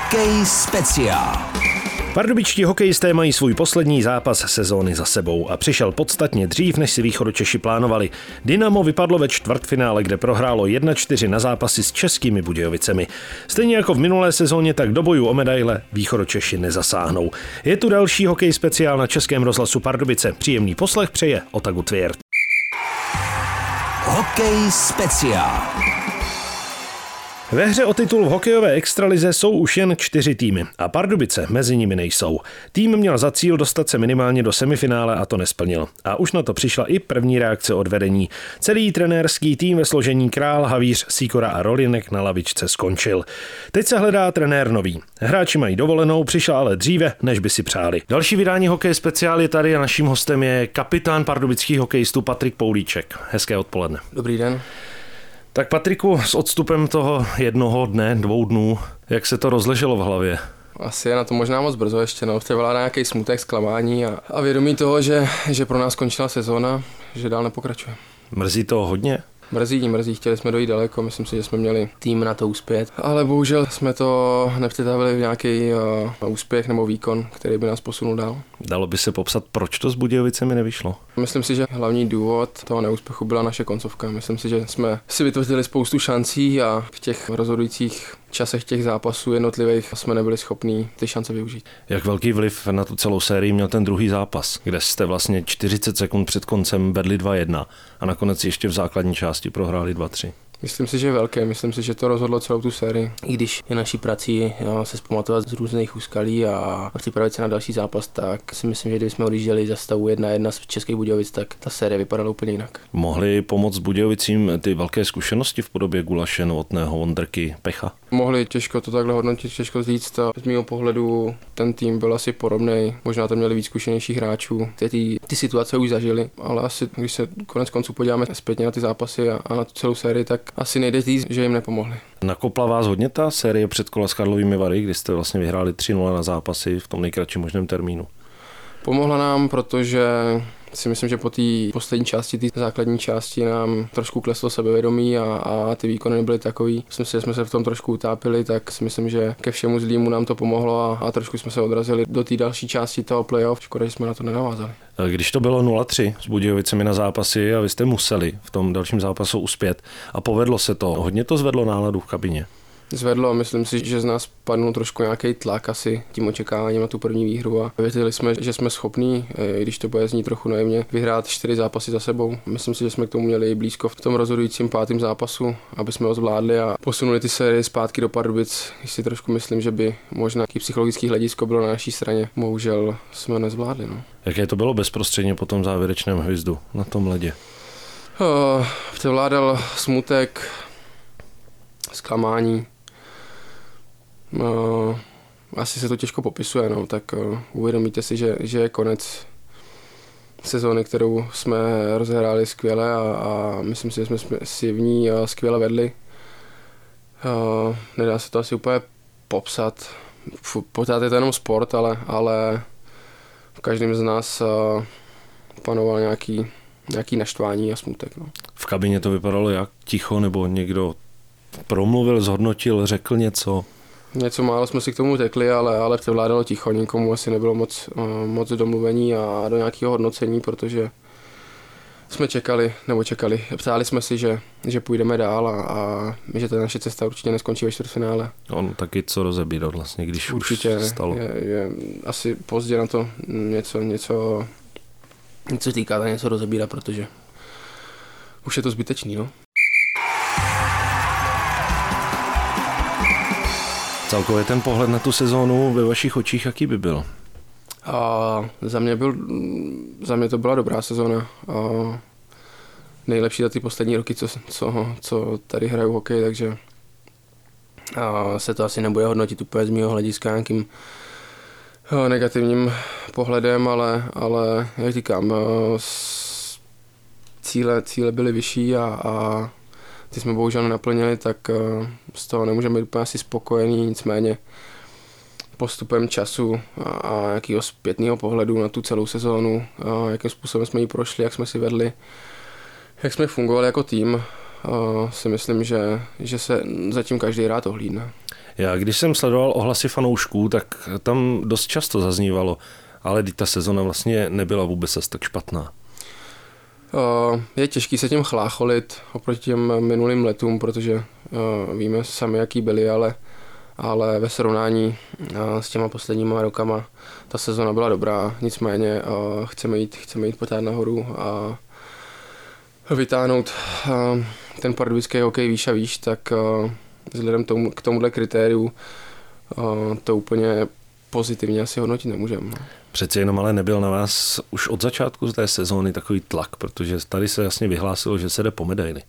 Hokej speciál. Pardubičtí hokejisté mají svůj poslední zápas sezóny za sebou a přišel podstatně dřív, než si východočeši plánovali. Dynamo vypadlo ve čtvrtfinále, kde prohrálo 1-4 na zápasy s českými Budějovicemi. Stejně jako v minulé sezóně, tak do bojů o medaile východočeši nezasáhnou. Je tu další hokej speciál na Českém rozhlasu Pardubice. Příjemný poslech přeje Otagu Tvěrt. Hokej speciál. Ve hře o titul v hokejové extralize jsou už jen čtyři týmy a Pardubice mezi nimi nejsou. Tým měl za cíl dostat se minimálně do semifinále a to nesplnil. A už na to přišla i první reakce od vedení. Celý trenérský tým ve složení Král, Havíř, Síkora a Rolinek na lavičce skončil. Teď se hledá trenér nový. Hráči mají dovolenou, přišla ale dříve, než by si přáli. Další vydání hokej speciál je tady a naším hostem je kapitán pardubických hokejistů Patrik Poulíček. Hezké odpoledne. Dobrý den. Tak Patriku, s odstupem toho jednoho dne, dvou dnů, jak se to rozleželo v hlavě? Asi je na to možná moc brzo ještě, no. Převládá nějaký smutek, zklamání a, a vědomí toho, že, že pro nás skončila sezóna, že dál nepokračuje. Mrzí to hodně? Mrzí, mrzí, chtěli jsme dojít daleko, myslím si, že jsme měli tým na to uspět, ale bohužel jsme to nepřetavili v nějaký uh, úspěch nebo výkon, který by nás posunul dál. Dalo by se popsat, proč to s Budějovicemi nevyšlo? Myslím si, že hlavní důvod toho neúspěchu byla naše koncovka. Myslím si, že jsme si vytvořili spoustu šancí a v těch rozhodujících časech těch zápasů jednotlivých jsme nebyli schopní ty šance využít. Jak velký vliv na tu celou sérii měl ten druhý zápas, kde jste vlastně 40 sekund před koncem vedli 2-1 a nakonec ještě v základní části prohráli 2-3? Myslím si, že je velké. Myslím si, že to rozhodlo celou tu sérii. I když je naší prací jo, se zpamatovat z různých úskalí a připravit se na další zápas, tak si myslím, že kdybychom odjížděli za stavu 1-1 z Českých Budějovic, tak ta série vypadala úplně jinak. Mohli pomoct Budějovicím ty velké zkušenosti v podobě Gulaše, Novotného, Vondrky, Pecha? Mohli, těžko to takhle hodnotit, těžko říct. A z mého pohledu ten tým byl asi podobný. Možná tam měli víc zkušenějších hráčů, kteří ty situace už zažili, ale asi když se konec konců podíváme zpětně na ty zápasy a, a na tu celou sérii, tak asi nejde říct, že jim nepomohli. Nakopla vás hodně ta série před kola s Karlovými Vary, kdy jste vlastně vyhráli 3-0 na zápasy v tom nejkratším možném termínu? Pomohla nám, protože si myslím, že po té poslední části, té základní části nám trošku kleslo sebevědomí a, a ty výkony nebyly takový. Myslím si, že jsme se v tom trošku utápili, tak si myslím, že ke všemu zlýmu nám to pomohlo a, a trošku jsme se odrazili do té další části toho playoff. Škoda, že jsme na to nenavázali. Když to bylo 0-3 s Budějovicemi na zápasy a vy jste museli v tom dalším zápasu uspět a povedlo se to, hodně to zvedlo náladu v kabině zvedlo. Myslím si, že z nás padnul trošku nějaký tlak asi tím očekáváním na tu první výhru a věřili jsme, že jsme schopní, i když to bude znít trochu naivně, vyhrát čtyři zápasy za sebou. Myslím si, že jsme k tomu měli blízko v tom rozhodujícím pátém zápasu, aby jsme ho zvládli a posunuli ty série zpátky do Pardubic. Když si trošku myslím, že by možná i psychologický hledisko bylo na naší straně. Bohužel jsme nezvládli. No. Jaké to bylo bezprostředně po tom závěrečném hvězdu na tom ledě? Převládal smutek, zklamání, No, asi se to těžko popisuje, no, tak uh, uvědomíte si, že, že je konec sezóny, kterou jsme rozehráli skvěle a, a myslím si, že jsme si v ní uh, skvěle vedli. Uh, nedá se to asi úplně popsat. Pořád je to jenom sport, ale, ale v každém z nás uh, panoval nějaký, nějaký naštvání a smutek. No. V kabině to vypadalo jak ticho, nebo někdo promluvil, zhodnotil, řekl něco? Něco málo jsme si k tomu řekli, ale, ale převládalo ticho, nikomu asi nebylo moc, uh, moc domluvení a do nějakého hodnocení, protože jsme čekali, nebo čekali, přáli jsme si, že, že půjdeme dál a, a že ta naše cesta určitě neskončí ve čtvrtfinále. On taky co rozebírat vlastně, když určitě už stalo. Je, je asi pozdě na to něco, něco, něco týká, něco rozebírat, protože už je to zbytečný, no. Celkově ten pohled na tu sezónu ve vašich očích, jaký by byl? A za mě, byl, za mě to byla dobrá sezóna. A nejlepší za ty poslední roky, co, co, co tady hraju hokej, takže a se to asi nebude hodnotit úplně z mého hlediska nějakým negativním pohledem, ale, ale jak říkám, cíle, cíle byly vyšší a, a ty jsme bohužel nenaplnili, tak eh, z toho nemůžeme být úplně asi spokojení, nicméně postupem času a, nějakého zpětného pohledu na tu celou sezónu, a jakým způsobem jsme ji prošli, jak jsme si vedli, jak jsme fungovali jako tým, a si myslím, že, že se zatím každý rád ohlídne. Já když jsem sledoval ohlasy fanoušků, tak tam dost často zaznívalo, ale ta sezona vlastně nebyla vůbec tak špatná. Je těžký se tím chlácholit oproti těm minulým letům, protože víme sami, jaký byli, ale, ale ve srovnání s těma posledníma rokama ta sezona byla dobrá, nicméně chceme jít, chceme jít potáhnout nahoru a vytáhnout ten pardubický hokej výš a výš, tak vzhledem tomu, k tomuhle kritériu to úplně pozitivně asi hodnotit nemůžeme. Přeci jenom ale nebyl na vás už od začátku z té sezóny takový tlak, protože tady se jasně vyhlásilo, že se jde po medaily.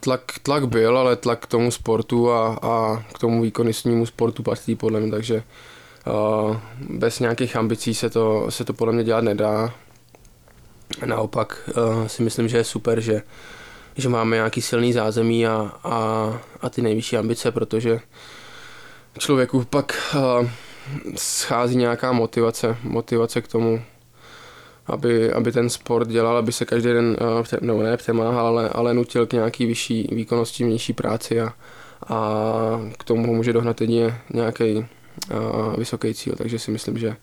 Tlak, tlak byl, ale tlak k tomu sportu a, a k tomu výkonnostnímu sportu patří podle mě, takže uh, bez nějakých ambicí se to, se to podle mě dělat nedá. Naopak uh, si myslím, že je super, že, že máme nějaký silný zázemí a, a, a ty nejvyšší ambice, protože člověku pak uh, schází nějaká motivace, motivace k tomu, aby, aby ten sport dělal, aby se každý den, uh, no ne přemáhal, ale, ale nutil k nějaký vyšší výkonnosti, nižší práci a, a k tomu může dohnat jedině nějaký uh, vysoký cíl, takže si myslím, že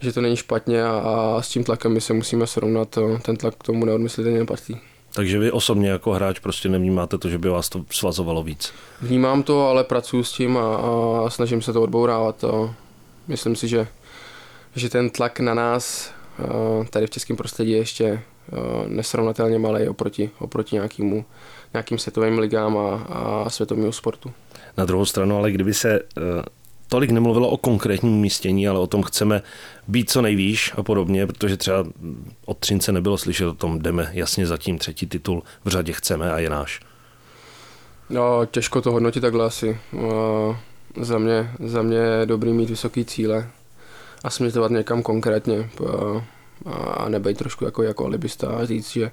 že to není špatně a, a s tím tlakem my se musíme srovnat, ten tlak k tomu neodmyslitelně patří. Takže vy osobně jako hráč prostě nevnímáte to, že by vás to svazovalo víc? Vnímám to, ale pracuji s tím a, a snažím se to odbourávat. A myslím si, že, že ten tlak na nás tady v českém prostředí je ještě nesrovnatelně malý oproti, oproti nějakému, nějakým světovým ligám a, a světovému sportu. Na druhou stranu, ale kdyby se tolik nemluvilo o konkrétním umístění, ale o tom chceme být co nejvýš a podobně, protože třeba od Třince nebylo slyšet o tom, jdeme jasně za tím třetí titul, v řadě chceme a je náš. No, těžko to hodnotit takhle asi. Za, mě, za mě je dobrý mít vysoký cíle a směřovat někam konkrétně uh, a nebejt trošku jako, jako alibista a říct, že,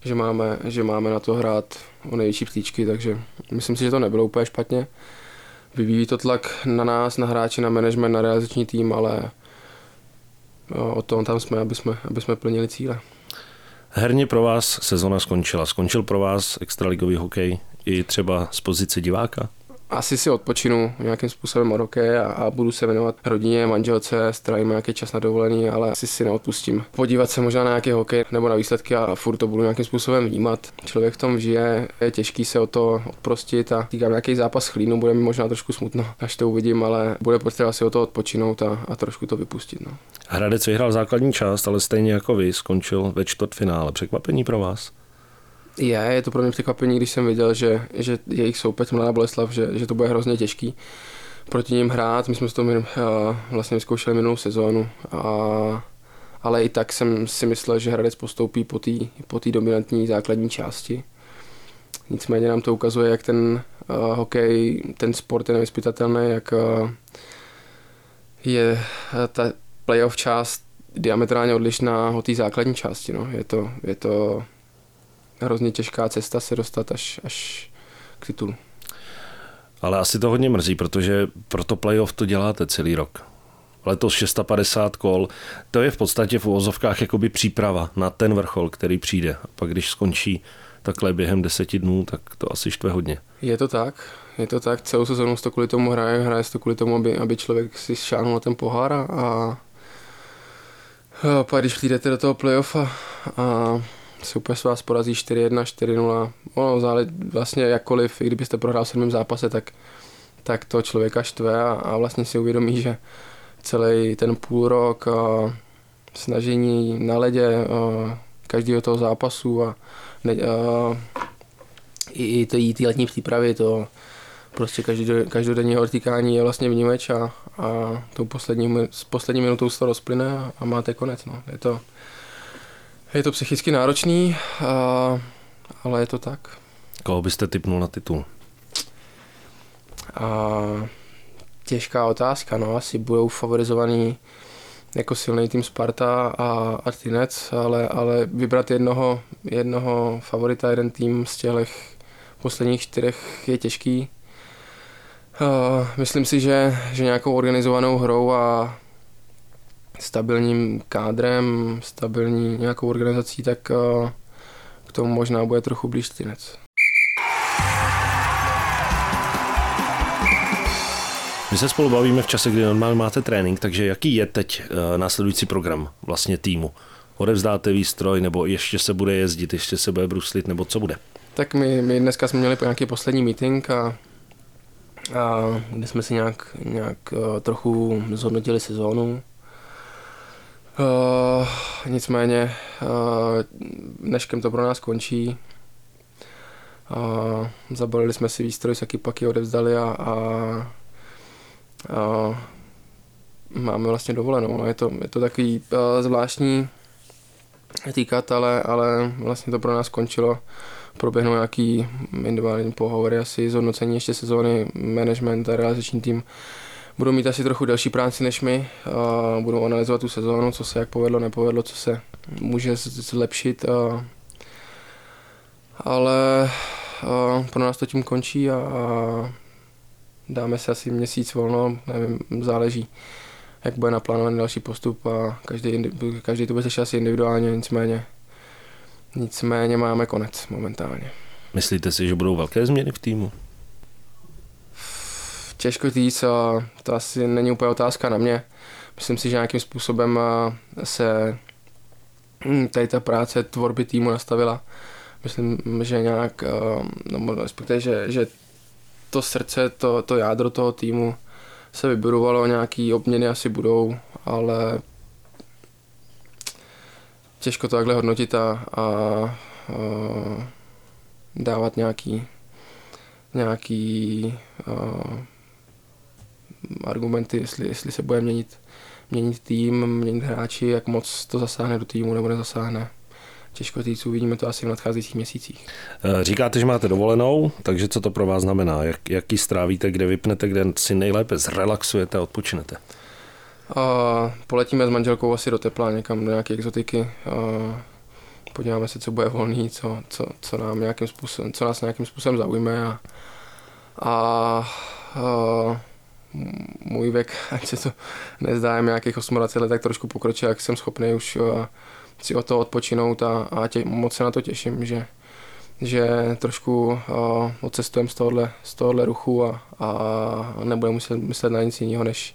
že, máme, že máme na to hrát o největší příčky, takže myslím si, že to nebylo úplně špatně vyvíjí to tlak na nás, na hráče, na management, na realizační tým, ale o tom tam jsme, aby jsme, aby jsme plnili cíle. Herně pro vás sezona skončila. Skončil pro vás extraligový hokej i třeba z pozice diváka? Asi si odpočinu nějakým způsobem od hokeje a, a budu se věnovat rodině, manželce, strávím nějaký čas na dovolený, ale asi si neodpustím. Podívat se možná na nějaký hokej nebo na výsledky a furt to budu nějakým způsobem vnímat. Člověk v tom žije, je těžký se o to odprostit a týkám nějaký zápas chlínu, bude mi možná trošku smutno, až to uvidím, ale bude potřeba si o to odpočinout a, a trošku to vypustit. No. Hradec vyhrál základní část, ale stejně jako vy skončil ve čtvrtfinále. Překvapení pro vás? Je, je to pro mě překvapení, když jsem viděl, že, že jejich soupeř Mladá Boleslav, že, že to bude hrozně těžký proti ním hrát. My jsme to uh, vlastně vyzkoušeli minulou sezónu, a, ale i tak jsem si myslel, že Hradec postoupí po té po dominantní základní části. Nicméně nám to ukazuje, jak ten uh, hokej, ten sport je nevyspytatelný, jak uh, je uh, ta playoff část diametrálně odlišná od té základní části. No. Je, to, je to hrozně těžká cesta se dostat až, až k titulu. Ale asi to hodně mrzí, protože pro to playoff to děláte celý rok. Letos 650 kol, to je v podstatě v uvozovkách jakoby příprava na ten vrchol, který přijde. A pak když skončí takhle během deseti dnů, tak to asi štve hodně. Je to tak, je to tak, celou sezónu to kvůli tomu hraje, hraje to kvůli tomu, aby, aby člověk si šáhnul na ten pohár a, a pak když přijdete do toho playoff a, a super s vás porazí 4-1, 4-0. Ono zále, vlastně jakkoliv, i kdybyste prohrál v sedmém zápase, tak, tak to člověka štve a, a vlastně si uvědomí, že celý ten půl rok a snažení na ledě a každého toho zápasu a, ne, a i, i ty, letní přípravy, to prostě každodenní odtýkání je vlastně vnímeč a, a tou poslední, s poslední minutou se to rozplyne a, a máte konec. No. Je to, je to psychicky náročný, a, ale je to tak. Koho byste typnul na titul? A, těžká otázka, no asi budou favorizovaný jako silný tým Sparta a, a Tinec, ale, ale vybrat jednoho, jednoho favorita, jeden tým z těch posledních čtyřech je těžký. Uh, myslím si, že, že nějakou organizovanou hrou a stabilním kádrem, stabilní nějakou organizací, tak eh, k tomu možná bude trochu blíž Třinec. My se spolu bavíme v čase, kdy normálně máte trénink, takže jaký je teď uh, následující program vlastně týmu? Odevzdáte výstroj, nebo ještě se bude jezdit, ještě se bude bruslit, nebo co bude? Tak my, my dneska jsme měli nějaký poslední meeting a, a kde jsme si nějak, nějak uh, trochu zhodnotili sezónu. Uh, nicméně uh, dneškem to pro nás končí. Uh, zabalili jsme si výstroj, saky paky odevzdali a, a, a máme vlastně dovolenou. No, je, to, je to takový uh, zvláštní týkat, ale, ale vlastně to pro nás skončilo. Proběhnou nějaký individuální pohovory, asi zhodnocení ještě sezóny, management a realizační tým budou mít asi trochu delší práci než my, budou analyzovat tu sezónu, co se jak povedlo, nepovedlo, co se může zlepšit. Ale pro nás to tím končí a, dáme si asi měsíc volno, nevím, záleží, jak bude naplánovaný další postup a každý, každý to bude řešit asi individuálně, nicméně, nicméně máme konec momentálně. Myslíte si, že budou velké změny v týmu? Těžko říct, to asi není úplně otázka na mě. Myslím si, že nějakým způsobem se hm, tady ta práce tvorby týmu nastavila. Myslím, že nějak, no, respektive, že, že to srdce, to, to jádro toho týmu se vybudovalo, nějaký obměny asi budou, ale těžko to takhle hodnotit a, a, a dávat nějaký, nějaký a, argumenty, jestli, jestli se bude měnit, měnit tým, měnit hráči, jak moc to zasáhne do týmu nebo nezasáhne. Těžko říct, uvidíme to asi v nadcházejících měsících. Eh, říkáte, že máte dovolenou, takže co to pro vás znamená? Jak, jak ji strávíte, kde vypnete, kde si nejlépe zrelaxujete a odpočinete? A poletíme s manželkou asi do tepla, někam do nějaké exotiky. A podíváme se, co bude volný, co, co, co, nám nějakým způsobem, co nás nějakým způsobem zaujme. A, a, a můj věk, ať se to nezdá, nějakých 28 let, tak trošku pokročil, jak jsem schopný už uh, si o to odpočinout a, a tě, moc se na to těším, že, že trošku uh, odcestujeme z tohohle, z tohohle ruchu a, a nebudeme muset myslet na nic jiného, než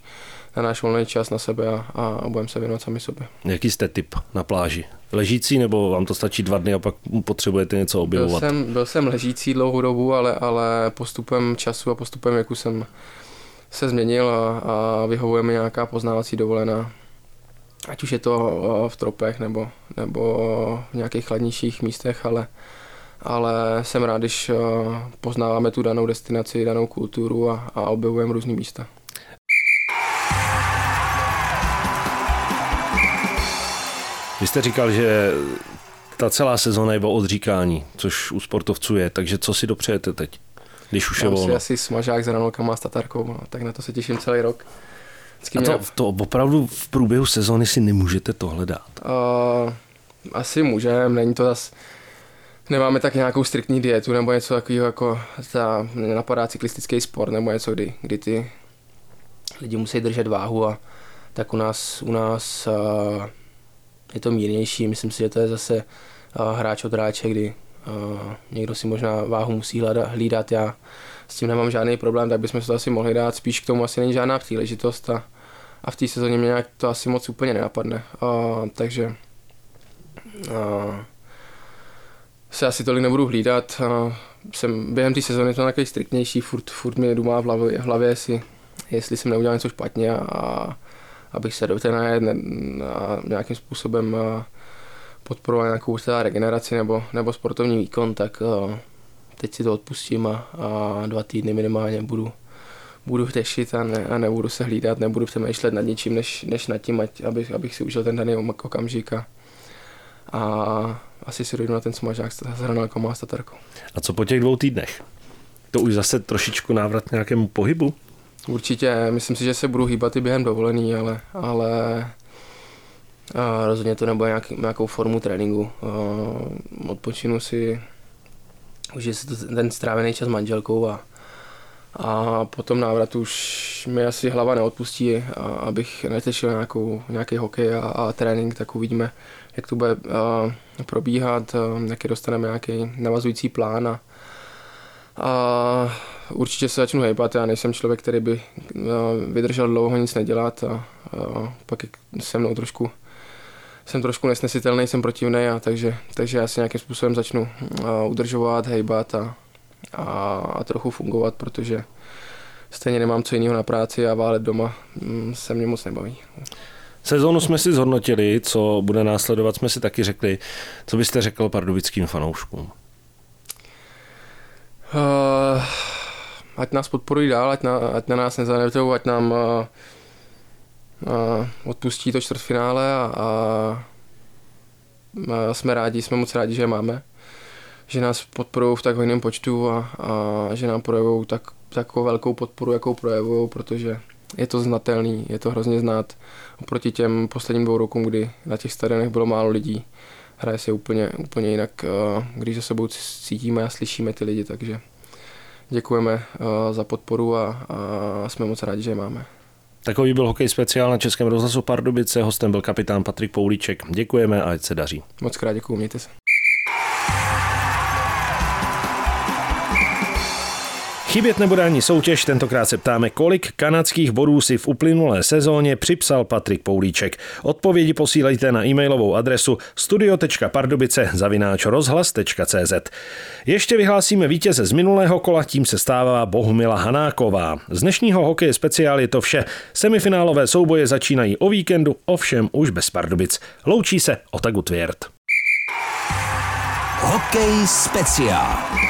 na náš volný čas na sebe a, a budeme se věnovat sami sobě. Jaký jste typ na pláži? Ležící nebo vám to stačí dva dny a pak potřebujete něco objevovat? Byl jsem, byl jsem ležící dlouhou dobu, ale, ale postupem času a postupem věku jsem se změnil a, a vyhovuje mi nějaká poznávací dovolená. Ať už je to v tropech nebo, nebo v nějakých chladnějších místech, ale, ale jsem rád, když poznáváme tu danou destinaci, danou kulturu a, a objevujeme různé místa. Vy jste říkal, že ta celá sezóna je o odříkání, což u sportovců je, takže co si dopřejete teď? Když už je volno. si asi smažák s ranolkama a s tatarkou, no, tak na to se těším celý rok. Vždycky a to, mě... to opravdu v průběhu sezóny si nemůžete tohle dát? Uh, asi můžeme, není to zas... Nemáme tak nějakou striktní dietu nebo něco takového, jako ta, napadá cyklistický sport nebo něco, kdy, kdy ty lidi musí držet váhu a tak u nás, u nás uh, je to mírnější. Myslím si, že to je zase uh, hráč od hráče, kdy někdo si možná váhu musí hlídat, já s tím nemám žádný problém, tak bychom se to asi mohli dát, spíš k tomu asi není žádná příležitost a, a v té sezóně mě nějak to asi moc úplně nenapadne, a, takže a, se asi tolik nebudu hlídat, a, jsem během té sezóny to takový striktnější, furt, furt mi dumá v hlavě, v hlavě jestli, jestli jsem neudělal něco špatně a, abych se do té nějakým způsobem a, podporovat nějakou třeba regeneraci nebo, nebo sportovní výkon, tak uh, teď si to odpustím a, a dva týdny minimálně budu, budu řešit a, ne, a nebudu se hlídat, nebudu přemýšlet nad ničím, než, než nad tím, ať, abych, abych si užil ten daný okamžik a, a asi si dojdu na ten smažák s hranolkou a s tatarkou. A co po těch dvou týdnech? To už zase trošičku návrat k nějakému pohybu? Určitě, myslím si, že se budu hýbat i během dovolený, ale, ale a rozhodně to nebude nějaký, nějakou formu tréninku. Odpočinu si, už je to ten strávený čas s manželkou a, a potom návrat už mi asi hlava neodpustí, a abych netešil nějakou, nějaký hokej a, a trénink, tak uvidíme, jak to bude a, probíhat, a, jaký dostaneme nějaký navazující plán a, A určitě se začnu hejbat, já nejsem člověk, který by vydržel dlouho nic nedělat a, a pak se mnou trošku jsem trošku nesnesitelný, jsem protivný, a takže, takže já si nějakým způsobem začnu uh, udržovat, hejbat a, a, a trochu fungovat, protože stejně nemám co jiného na práci a válet doma mm, se mě moc nebaví. Sezónu jsme si zhodnotili, co bude následovat, jsme si taky řekli. Co byste řekl pardubickým fanouškům? Uh, ať nás podporují dál, ať na, ať na nás nezanetou, ať nám uh, odpustí to čtvrtfinále a, a, jsme rádi, jsme moc rádi, že je máme. Že nás podporují v tak hojném počtu a, a že nám projevují tak, takovou velkou podporu, jakou projevují, protože je to znatelný, je to hrozně znát oproti těm posledním dvou rokům, kdy na těch stadionech bylo málo lidí. Hraje se úplně, úplně jinak, když za sebou cítíme a slyšíme ty lidi, takže děkujeme za podporu a, a jsme moc rádi, že je máme. Takový byl hokej speciál na Českém rozhlasu Pardubice, hostem byl kapitán Patrik Poulíček. Děkujeme a ať se daří. Moc krát děkuji, mějte se. Chybět nebude ani soutěž, tentokrát se ptáme, kolik kanadských bodů si v uplynulé sezóně připsal Patrik Poulíček. Odpovědi posílejte na e-mailovou adresu studio.pardubice zavináč rozhlas.cz. Ještě vyhlásíme vítěze z minulého kola, tím se stává Bohumila Hanáková. Z dnešního hokeje speciál je to vše. Semifinálové souboje začínají o víkendu, ovšem už bez Pardubic. Loučí se Otagu Tvěrt. Hokej speciál.